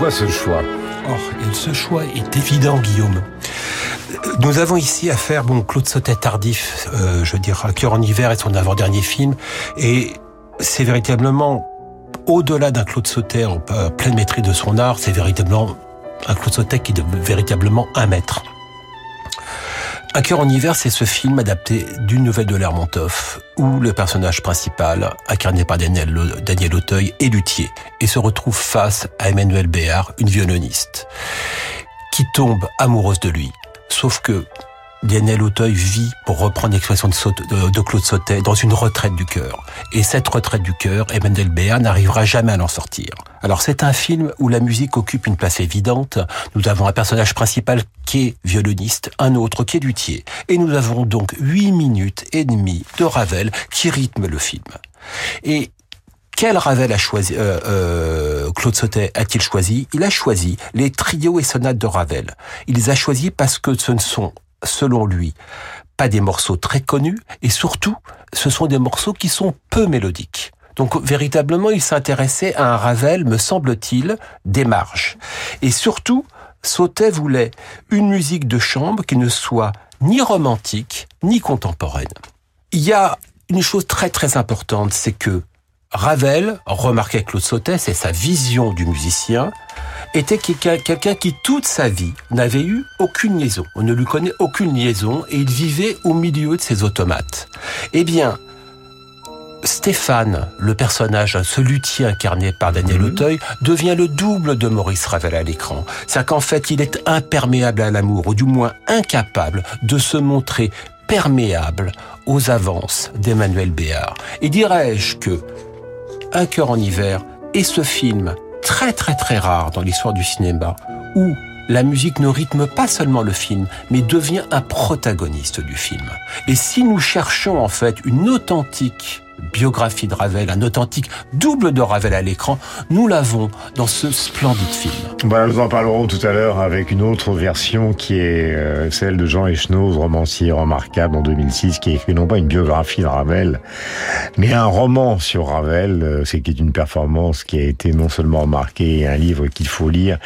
Pourquoi ce choix Or, ce choix est évident, Guillaume. Nous avons ici affaire, bon, Claude Sautet tardif, euh, je Un cœur en hiver est son avant-dernier film, et c'est véritablement, au-delà d'un Claude Sautet en euh, pleine maîtrise de son art, c'est véritablement un Claude Sautet qui est véritablement un maître. Un cœur en hiver, c'est ce film adapté d'une nouvelle de Lermontov, où le personnage principal, incarné par Daniel, Auteuil, est luthier et se retrouve face à Emmanuel Béard, une violoniste, qui tombe amoureuse de lui. Sauf que Daniel Auteuil vit, pour reprendre l'expression de, de, Claude Sautet, dans une retraite du cœur. Et cette retraite du cœur, Emmanuel Béat n'arrivera jamais à l'en sortir. Alors c'est un film où la musique occupe une place évidente. Nous avons un personnage principal qui est violoniste, un autre qui est luthier. Et nous avons donc huit minutes et demie de Ravel qui rythme le film. Et quel Ravel a choisi euh, euh, Claude Sautet a-t-il choisi? Il a choisi les trios et sonates de Ravel. Il les a choisis parce que ce ne sont selon lui, pas des morceaux très connus, et surtout, ce sont des morceaux qui sont peu mélodiques. Donc véritablement, il s'intéressait à un Ravel, me semble-t-il, des marges. Et surtout, Sautet voulait une musique de chambre qui ne soit ni romantique, ni contemporaine. Il y a une chose très très importante, c'est que Ravel, remarquait Claude Sautet, c'est sa vision du musicien, était quelqu'un qui toute sa vie n'avait eu aucune liaison. On ne lui connaît aucune liaison et il vivait au milieu de ses automates. Eh bien, Stéphane, le personnage, ce luthier incarné par Daniel mmh. Auteuil, devient le double de Maurice Ravel à l'écran. C'est qu'en fait, il est imperméable à l'amour, ou du moins incapable de se montrer perméable aux avances d'Emmanuel Béard. Et dirais-je que Un cœur en hiver est ce film très très très rare dans l'histoire du cinéma où la musique ne rythme pas seulement le film, mais devient un protagoniste du film. Et si nous cherchons en fait une authentique biographie de Ravel, un authentique double de Ravel à l'écran, nous l'avons dans ce splendide film. Voilà, nous en parlerons tout à l'heure avec une autre version qui est euh, celle de Jean Echenoz, romancier remarquable en 2006, qui a écrit non pas une biographie de Ravel, mais un roman sur Ravel. Euh, c'est qui est une performance qui a été non seulement marquée, un livre qu'il faut lire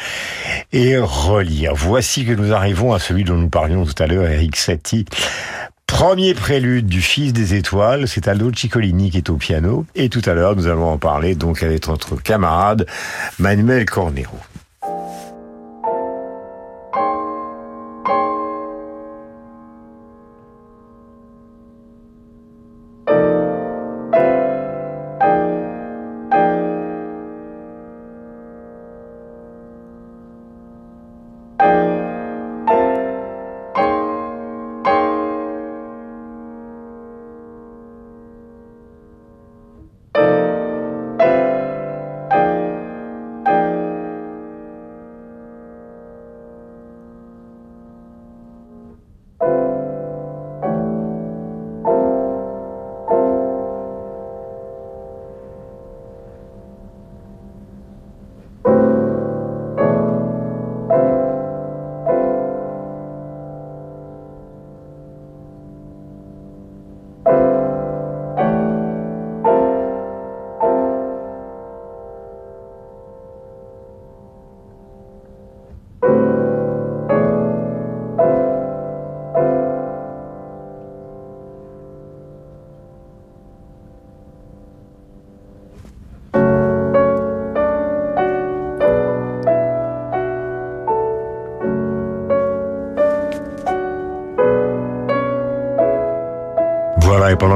et relire. Voici que nous arrivons à celui dont nous parlions tout à l'heure, Eric Satie. Premier prélude du Fils des Étoiles, c'est Aldo Ciccolini qui est au piano. Et tout à l'heure, nous allons en parler donc avec notre camarade Manuel Cornero.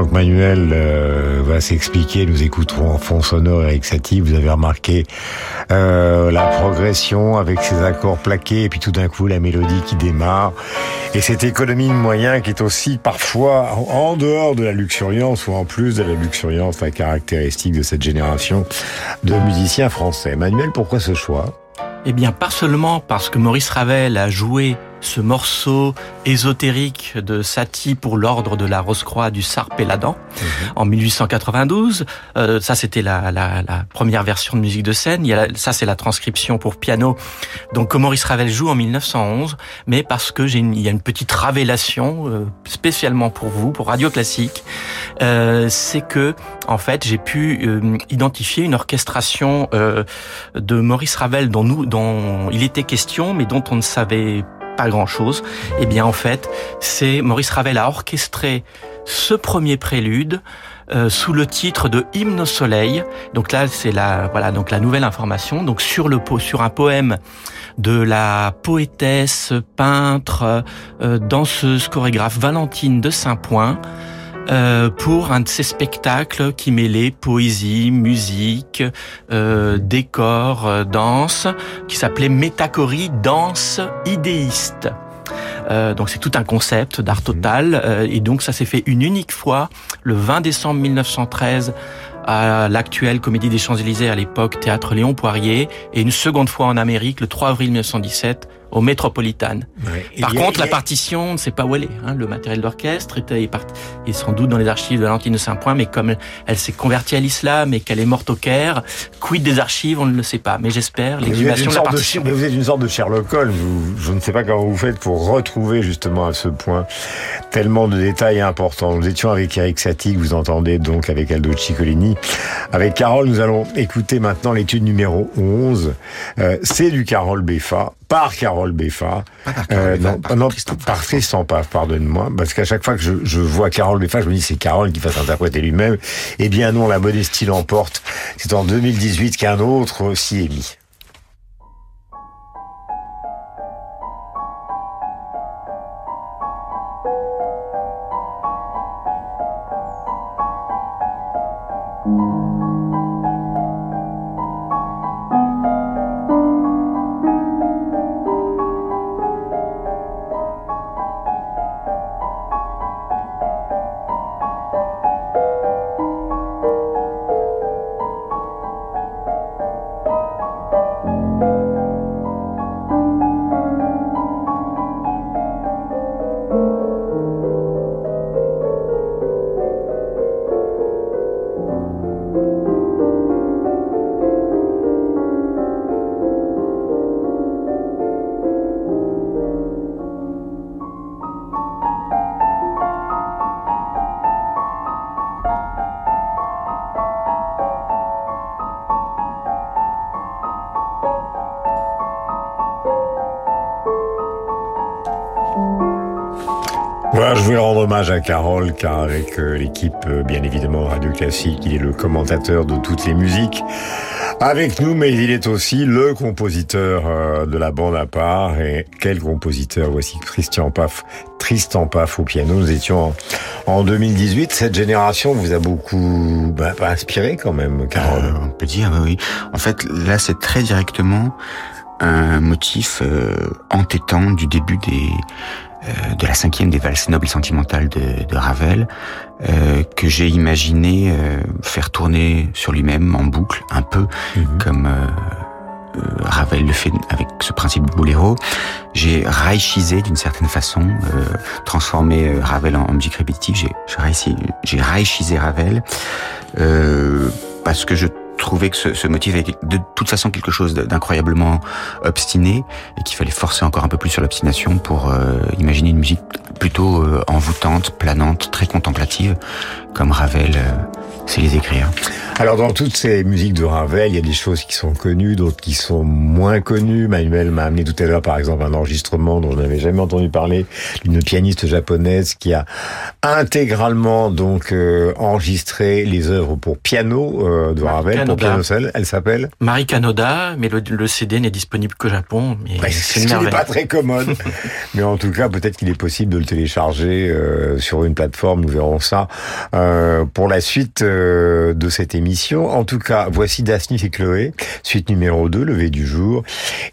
Que Manuel euh, va s'expliquer, nous écouterons en fond sonore Eric Satie. Vous avez remarqué euh, la progression avec ses accords plaqués et puis tout d'un coup la mélodie qui démarre. Et cette économie de moyens qui est aussi parfois en dehors de la luxuriance ou en plus de la luxuriance, la caractéristique de cette génération de musiciens français. Manuel, pourquoi ce choix? Eh bien, pas seulement parce que Maurice Ravel a joué ce morceau ésotérique de Satie pour l'ordre de la Rose-Croix du Sar Péladan en 1892. Euh, ça, c'était la, la, la, première version de musique de scène. Il y a, ça, c'est la transcription pour piano. Donc, que Maurice Ravel joue en 1911, mais parce que j'ai il y a une petite révélation euh, spécialement pour vous, pour Radio Classique, euh, c'est que en fait, j'ai pu euh, identifier une orchestration euh, de Maurice Ravel dont nous, dont il était question, mais dont on ne savait pas grand chose. Eh bien, en fait, c'est Maurice Ravel a orchestré ce premier prélude euh, sous le titre de Hymne au soleil. Donc là, c'est la voilà donc la nouvelle information. Donc sur le sur un poème de la poétesse, peintre, euh, danseuse, chorégraphe Valentine de Saint-Point. Euh, pour un de ces spectacles qui mêlait poésie, musique, euh, décor, euh, danse, qui s'appelait Métachorie, danse idéiste. Euh, donc c'est tout un concept d'art total euh, et donc ça s'est fait une unique fois le 20 décembre 1913 à l'actuelle Comédie des Champs-Élysées à l'époque Théâtre Léon Poirier et une seconde fois en Amérique le 3 avril 1917 au Metropolitan. Ouais. Par contre, la partition, on ne sait pas où elle est. Hein. Le matériel d'orchestre est est sans doute dans les archives de Valentine de Saint-Point, mais comme elle s'est convertie à l'islam et qu'elle est morte au Caire, quid des archives, on ne le sait pas. Mais j'espère l'exhumation de la de, vous êtes une sorte de Sherlock Holmes. Vous- je ne sais pas comment vous faites pour retrouver justement à ce point tellement de détails importants. Nous étions avec Eric Satie, que vous entendez donc avec Aldo Ciccolini. Avec Carole, nous allons écouter maintenant l'étude numéro 11. Euh, C'est du Carole Beffa, par Carole Beffa. Euh, non, non, par Tristan Paf, pardonne-moi. Parce qu'à chaque fois que je, je vois Carole Beffa, je me dis c'est Carole qui va s'interpréter lui-même. Eh bien non, la modestie l'emporte. C'est en 2018 qu'un autre s'y est mis. Carole, car avec euh, l'équipe, euh, bien évidemment, Radio Classique, il est le commentateur de toutes les musiques avec nous, mais il est aussi le compositeur euh, de la bande à part. Et quel compositeur? Voici Christian Paf, Tristan Paf au piano. Nous étions en, en 2018. Cette génération vous a beaucoup bah, inspiré quand même, Carole. On peut dire, oui. En fait, là, c'est très directement un motif entêtant du début des de la cinquième des valses nobles et sentimentales de, de Ravel, euh, que j'ai imaginé euh, faire tourner sur lui-même en boucle, un peu comme euh, euh, Ravel le fait avec ce principe de boléro. J'ai raïchisé d'une certaine façon, euh, transformé euh, Ravel en, en musique répétitive. J'ai raïchisé Ravel euh, parce que je trouvais que ce, motif était de toute façon quelque chose d'incroyablement obstiné et qu'il fallait forcer encore un peu plus sur l'obstination pour euh, imaginer une musique plutôt euh, envoûtante, planante, très contemplative, comme Ravel euh, sait les écrire. Alors dans toutes ces musiques de Ravel, il y a des choses qui sont connues, d'autres qui sont moins connues. Manuel m'a amené tout à l'heure par exemple un enregistrement dont je n'avais jamais entendu parler d'une pianiste japonaise qui a intégralement donc euh, enregistré les œuvres pour piano euh, de Ravel, pour piano seul. Elle s'appelle Marie Kanoda, mais le, le CD n'est disponible qu'au Japon. Mais Ouais, c'est ce pas très commode. Mais en tout cas, peut-être qu'il est possible de le télécharger euh, sur une plateforme. Nous verrons ça euh, pour la suite euh, de cette émission. En tout cas, voici Daphnis et Chloé, suite numéro 2, levé du jour.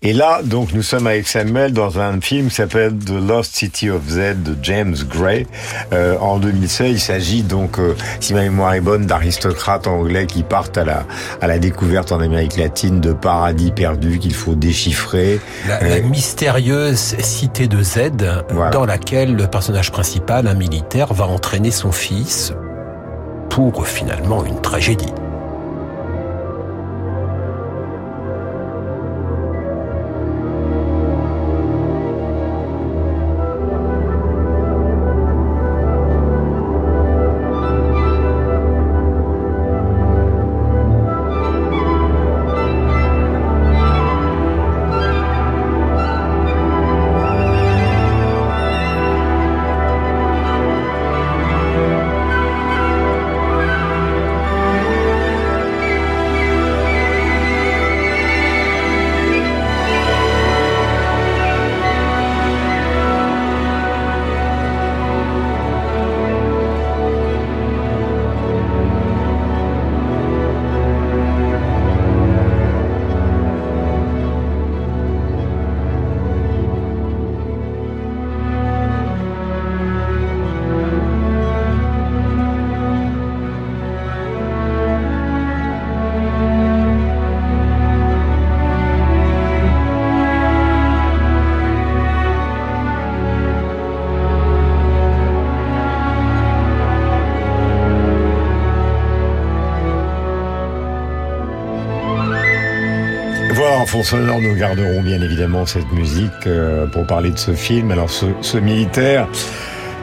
Et là, donc, nous sommes avec Samuel dans un film qui s'appelle The Lost City of Z de James Gray. Euh, en 2016, il s'agit donc, euh, si ma mémoire est bonne, d'aristocrates anglais qui partent à la, à la découverte en Amérique latine de paradis perdus qu'il faut déchiffrer. La, Euh, la mystérieuse cité de Z, dans laquelle le personnage principal, un militaire, va entraîner son fils pour finalement une tragédie. Fond sonore, nous garderons bien évidemment cette musique euh, pour parler de ce film. Alors, ce, militaire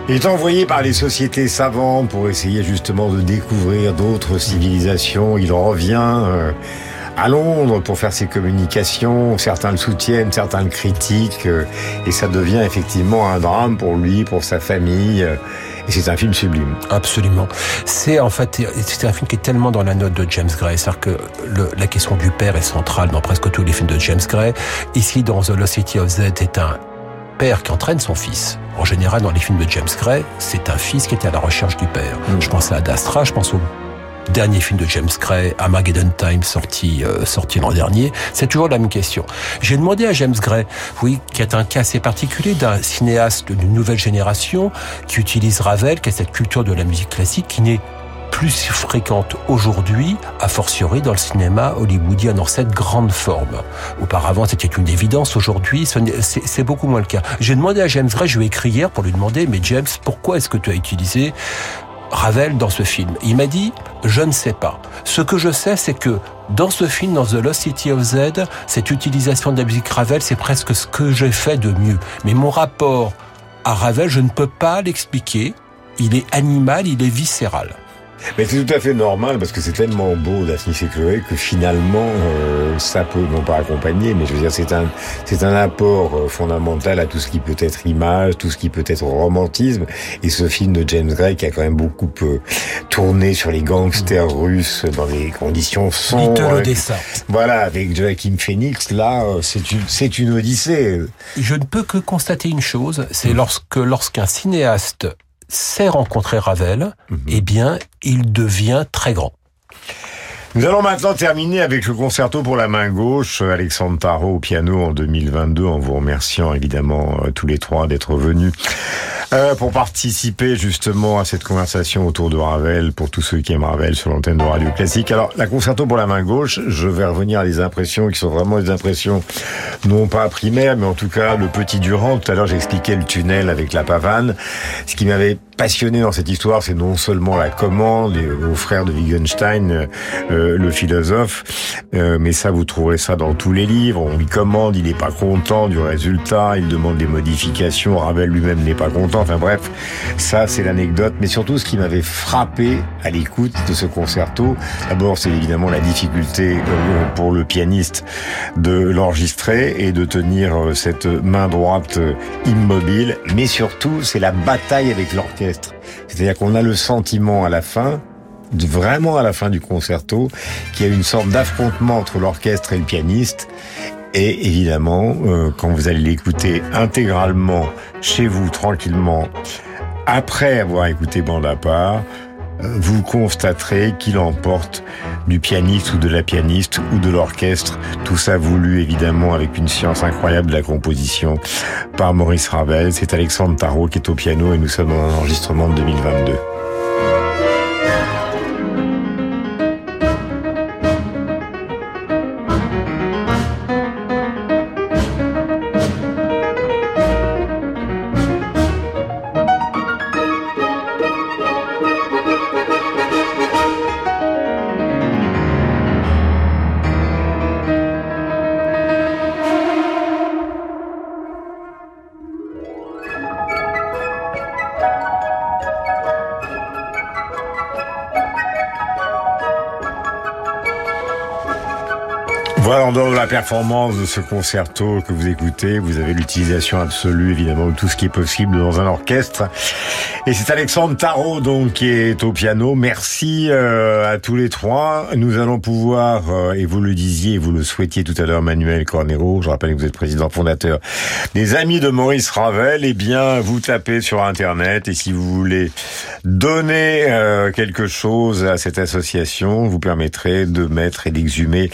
est envoyé par les sociétés savantes pour essayer justement de découvrir d'autres civilisations. Il revient euh, à Londres pour faire ses communications. Certains le soutiennent, certains le critiquent. euh, et ça devient effectivement un drame pour lui, pour sa famille. Et c'est un film sublime. Absolument. C'est en fait, c'est un film qui est tellement dans la note de James Gray. C'est-à-dire que le- la question du père est centrale dans presque tous les films de James Gray. Ici, dans The Lost City of Z, est un père qui entraîne son fils. En général, dans les films de James Gray, c'est un fils qui était à la recherche du père. Je pense à Ad Astra, je pense au dernier film de James Gray, Armageddon Time, sorti euh, sorti l'an dernier. C'est toujours la même question. J'ai demandé à James Gray, oui, qui est un cas assez particulier d'un cinéaste d'une nouvelle génération qui utilise Ravel, qui a cette culture de la musique classique qui n'est plus fréquente aujourd'hui, a fortiori dans le cinéma hollywoodien dans cette grande forme. Auparavant, c'était une évidence. Aujourd'hui, c'est beaucoup moins le cas. J'ai demandé à James Gray, je lui ai écrit hier pour lui demander, mais James, pourquoi est-ce que tu as utilisé Ravel dans ce film Il m'a dit, je ne sais pas. Ce que je sais, c'est que dans ce film, dans The Lost City of Z, cette utilisation de la musique Ravel, c'est presque ce que j'ai fait de mieux. Mais mon rapport à Ravel, je ne peux pas l'expliquer. Il est animal, il est viscéral. Mais c'est tout à fait normal parce que c'est tellement beau Daphnis et Chloé que finalement euh, ça peut non pas accompagner, mais je veux dire c'est un c'est un apport euh, fondamental à tout ce qui peut être image, tout ce qui peut être romantisme. Et ce film de James Gray qui a quand même beaucoup euh, tourné sur les gangsters russes dans des conditions sombres. Little avec- Odessa. Voilà, avec Joachim Phoenix, là euh, c'est une c'est une odyssée. Je ne peux que constater une chose, c'est lorsque lorsqu'un cinéaste sait rencontrer Ravel, eh bien, il devient très grand. Nous allons maintenant terminer avec le concerto pour la main gauche, Alexandre Tarot au piano en 2022, en vous remerciant évidemment euh, tous les trois d'être venus euh, pour participer justement à cette conversation autour de Ravel, pour tous ceux qui aiment Ravel sur l'antenne de Radio Classique. Alors, la concerto pour la main gauche, je vais revenir à des impressions qui sont vraiment des impressions non pas primaires, mais en tout cas le petit Durand. Tout à l'heure, j'expliquais le tunnel avec la pavane. Ce qui m'avait passionné dans cette histoire, c'est non seulement la commande aux frères de Wittgenstein, euh, le philosophe, euh, mais ça vous trouverez ça dans tous les livres. On lui commande, il n'est pas content du résultat, il demande des modifications, Ravel lui-même n'est pas content. Enfin bref, ça c'est l'anecdote. Mais surtout, ce qui m'avait frappé à l'écoute de ce concerto, d'abord c'est évidemment la difficulté euh, pour le pianiste de l'enregistrer et de tenir euh, cette main droite euh, immobile, mais surtout c'est la bataille avec l'orchestre. C'est-à-dire qu'on a le sentiment à la fin, vraiment à la fin du concerto, qu'il y a une sorte d'affrontement entre l'orchestre et le pianiste. Et évidemment, euh, quand vous allez l'écouter intégralement chez vous, tranquillement, après avoir écouté bande part, vous constaterez qu'il emporte du pianiste ou de la pianiste ou de l'orchestre. Tout ça voulu évidemment avec une science incroyable de la composition par Maurice Ravel. C'est Alexandre Tarot qui est au piano et nous sommes en enregistrement de 2022. Performance de ce concerto que vous écoutez, vous avez l'utilisation absolue, évidemment, de tout ce qui est possible dans un orchestre. Et c'est Alexandre Tarot, donc, qui est au piano. Merci euh, à tous les trois. Nous allons pouvoir, euh, et vous le disiez, vous le souhaitiez tout à l'heure, Manuel Cornero, je rappelle que vous êtes président fondateur des Amis de Maurice Ravel, eh bien, vous tapez sur Internet, et si vous voulez donner euh, quelque chose à cette association, vous permettrez de mettre et d'exhumer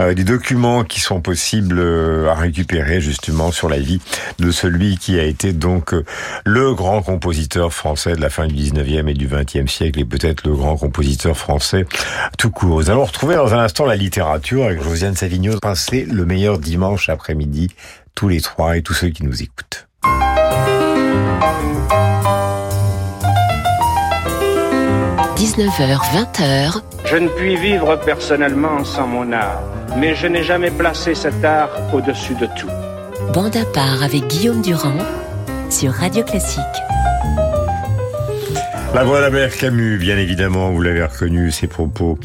euh, des documents qui sont possibles euh, à récupérer justement sur la vie de celui qui a été donc euh, le grand compositeur français de la fin du 19e et du 20e siècle et peut-être le grand compositeur français tout court. Nous allons retrouver dans un instant la littérature avec Josiane Savigno. Passez le meilleur dimanche après-midi, tous les trois et tous ceux qui nous écoutent. – 19h, 20h, Je ne puis vivre personnellement sans mon art, mais je n'ai jamais placé cet art au-dessus de tout. bande à part avec Guillaume Durand sur Radio Classique. La voix d'Albert Camus, bien évidemment, vous l'avez reconnu, ses propos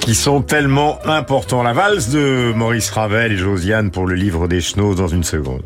qui sont tellement importants. La valse de Maurice Ravel et Josiane pour le livre des Schnoz dans une seconde.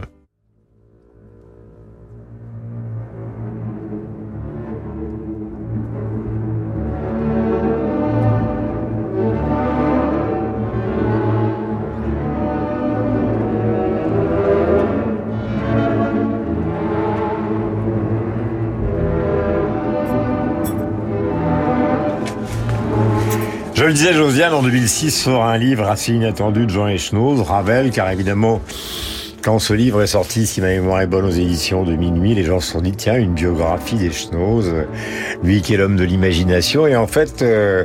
Le disais, Josiane, en 2006, sort un livre assez inattendu de Jean Echnoz, Ravel, car évidemment, quand ce livre est sorti, si ma mémoire est bonne, aux éditions de minuit, les gens se sont dit, tiens, une biographie d'Echnoz, lui qui est l'homme de l'imagination, et en fait, euh,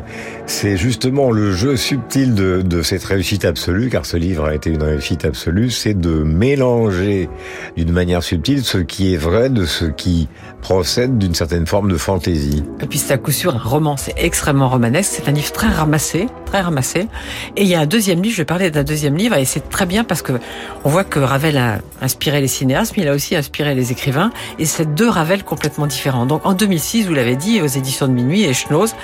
c'est justement le jeu subtil de, de cette réussite absolue, car ce livre a été une réussite absolue, c'est de mélanger d'une manière subtile ce qui est vrai de ce qui procède d'une certaine forme de fantaisie. Et puis c'est à coup sûr un roman, c'est extrêmement romanesque, c'est un livre très ramassé, très ramassé. Et il y a un deuxième livre, je vais parler d'un deuxième livre, et c'est très bien parce que on voit que Ravel a inspiré les cinéastes, mais il a aussi inspiré les écrivains, et c'est deux Ravel complètement différents. Donc en 2006, vous l'avez dit, aux éditions de Minuit et Schnoz,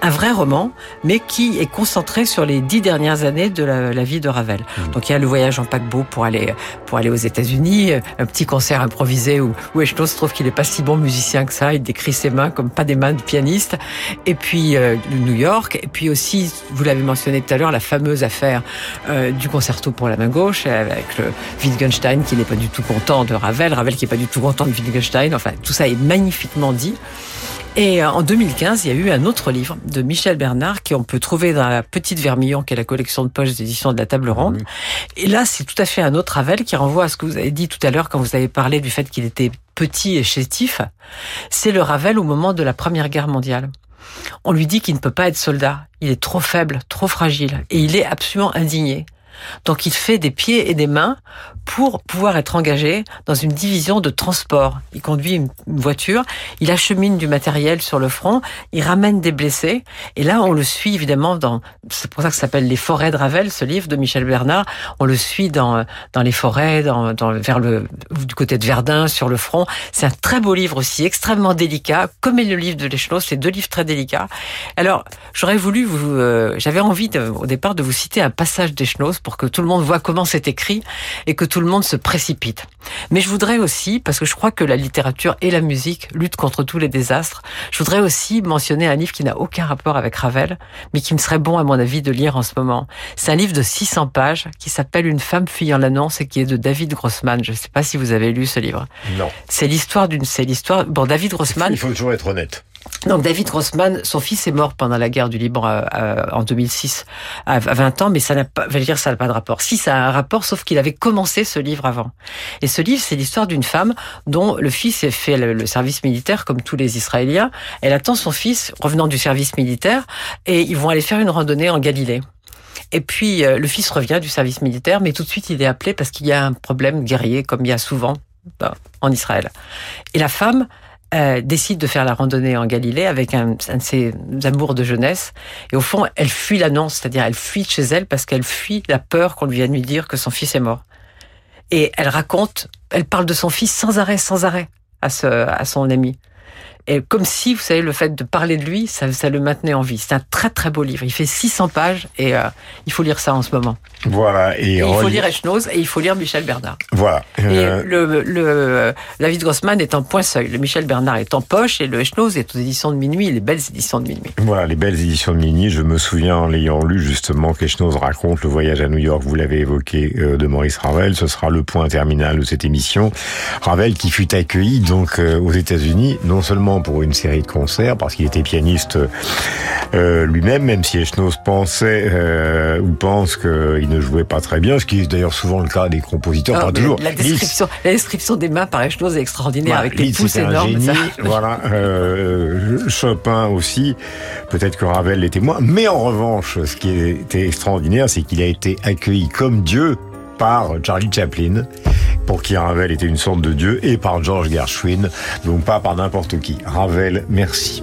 un vrai roman, mais qui est concentré sur les dix dernières années de la, la vie de Ravel. Donc il y a le voyage en paquebot pour aller pour aller aux États-Unis, un petit concert improvisé où, où Schnoz trouve qu'il est pas si bon musicien que ça, il décrit ses mains comme pas des mains de pianiste, et puis euh, New York, et puis aussi, vous l'avez mentionné tout à l'heure, la fameuse affaire euh, du concerto pour la main gauche avec le Wittgenstein qui n'est pas du tout content de Ravel, Ravel qui est pas du tout content de Wittgenstein, enfin tout ça est magnifiquement dit. Et euh, en 2015, il y a eu un autre livre de Michel Bernard qu'on peut trouver dans la Petite Vermillon, qui est la collection de poches d'édition de la Table Ronde. Et là, c'est tout à fait un autre Ravel qui renvoie à ce que vous avez dit tout à l'heure quand vous avez parlé du fait qu'il était petit et chétif. C'est le Ravel au moment de la Première Guerre mondiale. On lui dit qu'il ne peut pas être soldat. Il est trop faible, trop fragile. Et il est absolument indigné. Donc il fait des pieds et des mains pour pouvoir être engagé dans une division de transport. Il conduit une voiture, il achemine du matériel sur le front, il ramène des blessés, et là on le suit évidemment dans, c'est pour ça que ça s'appelle Les forêts de Ravel, ce livre de Michel Bernard, on le suit dans, dans les forêts, dans, dans, vers le, du côté de Verdun, sur le front. C'est un très beau livre aussi, extrêmement délicat, comme est le livre de Leschnos, c'est deux livres très délicats. Alors, j'aurais voulu vous, euh, j'avais envie de, au départ de vous citer un passage d'Eschnos pour que tout le monde voit comment c'est écrit et que tout le monde se précipite. Mais je voudrais aussi, parce que je crois que la littérature et la musique luttent contre tous les désastres, je voudrais aussi mentionner un livre qui n'a aucun rapport avec Ravel, mais qui me serait bon à mon avis de lire en ce moment. C'est un livre de 600 pages qui s'appelle Une femme fuyant l'annonce et qui est de David Grossman. Je ne sais pas si vous avez lu ce livre. Non. C'est l'histoire d'une, c'est l'histoire, bon, David Grossman. Il faut toujours être honnête. Donc David Grossman, son fils est mort pendant la guerre du Liban euh, euh, en 2006 à 20 ans, mais ça n'a pas, dire, ça n'a pas de rapport. Si ça a un rapport, sauf qu'il avait commencé ce livre avant. Et ce livre, c'est l'histoire d'une femme dont le fils fait le, le, service militaire comme tous les Israéliens. Elle attend son fils revenant du service militaire et ils vont aller faire une randonnée en Galilée. Et puis euh, le fils revient du service militaire, mais tout de suite il est appelé parce qu'il y a un problème guerrier, comme il y a souvent bah, en Israël. Et la femme euh, décide de faire la randonnée en Galilée avec un, de ses amours de jeunesse. Et au fond, elle fuit l'annonce, c'est-à-dire elle fuit chez elle parce qu'elle fuit la peur qu'on lui vient de lui dire que son fils est mort. Et elle raconte, elle parle de son fils sans arrêt, sans arrêt à, ce, à son ami. Et comme si, vous savez, le fait de parler de lui, ça, ça le maintenait en vie. C'est un très très beau livre. Il fait 600 pages et euh, il faut lire ça en ce moment. Voilà. Et, et il faut lire Echnoz et il faut lire Michel Bernard. Voilà. Euh... Et le, le David Grossman est en point seuil. Le Michel Bernard est en poche et le Echnoz est aux éditions de minuit, les belles éditions de minuit. Voilà, les belles éditions de minuit. Je me souviens en l'ayant lu justement qu'Echnoz raconte le voyage à New York, vous l'avez évoqué, euh, de Maurice Ravel. Ce sera le point terminal de cette émission. Ravel qui fut accueilli donc euh, aux États-Unis, non seulement pour une série de concert parce qu'il était pianiste euh, lui-même, même si Echnoz pensait euh, ou pense qu'il ne jouait pas très bien, ce qui est d'ailleurs souvent le cas des compositeurs, pas toujours. La description, la description des mains par Echnoz est extraordinaire, bah, avec des pouces énormes. Génie, voilà, euh, Chopin aussi, peut-être que Ravel l'était moins, mais en revanche, ce qui était extraordinaire, c'est qu'il a été accueilli comme Dieu par Charlie Chaplin pour qui Ravel était une sorte de dieu, et par George Gershwin, donc pas par n'importe qui. Ravel, merci.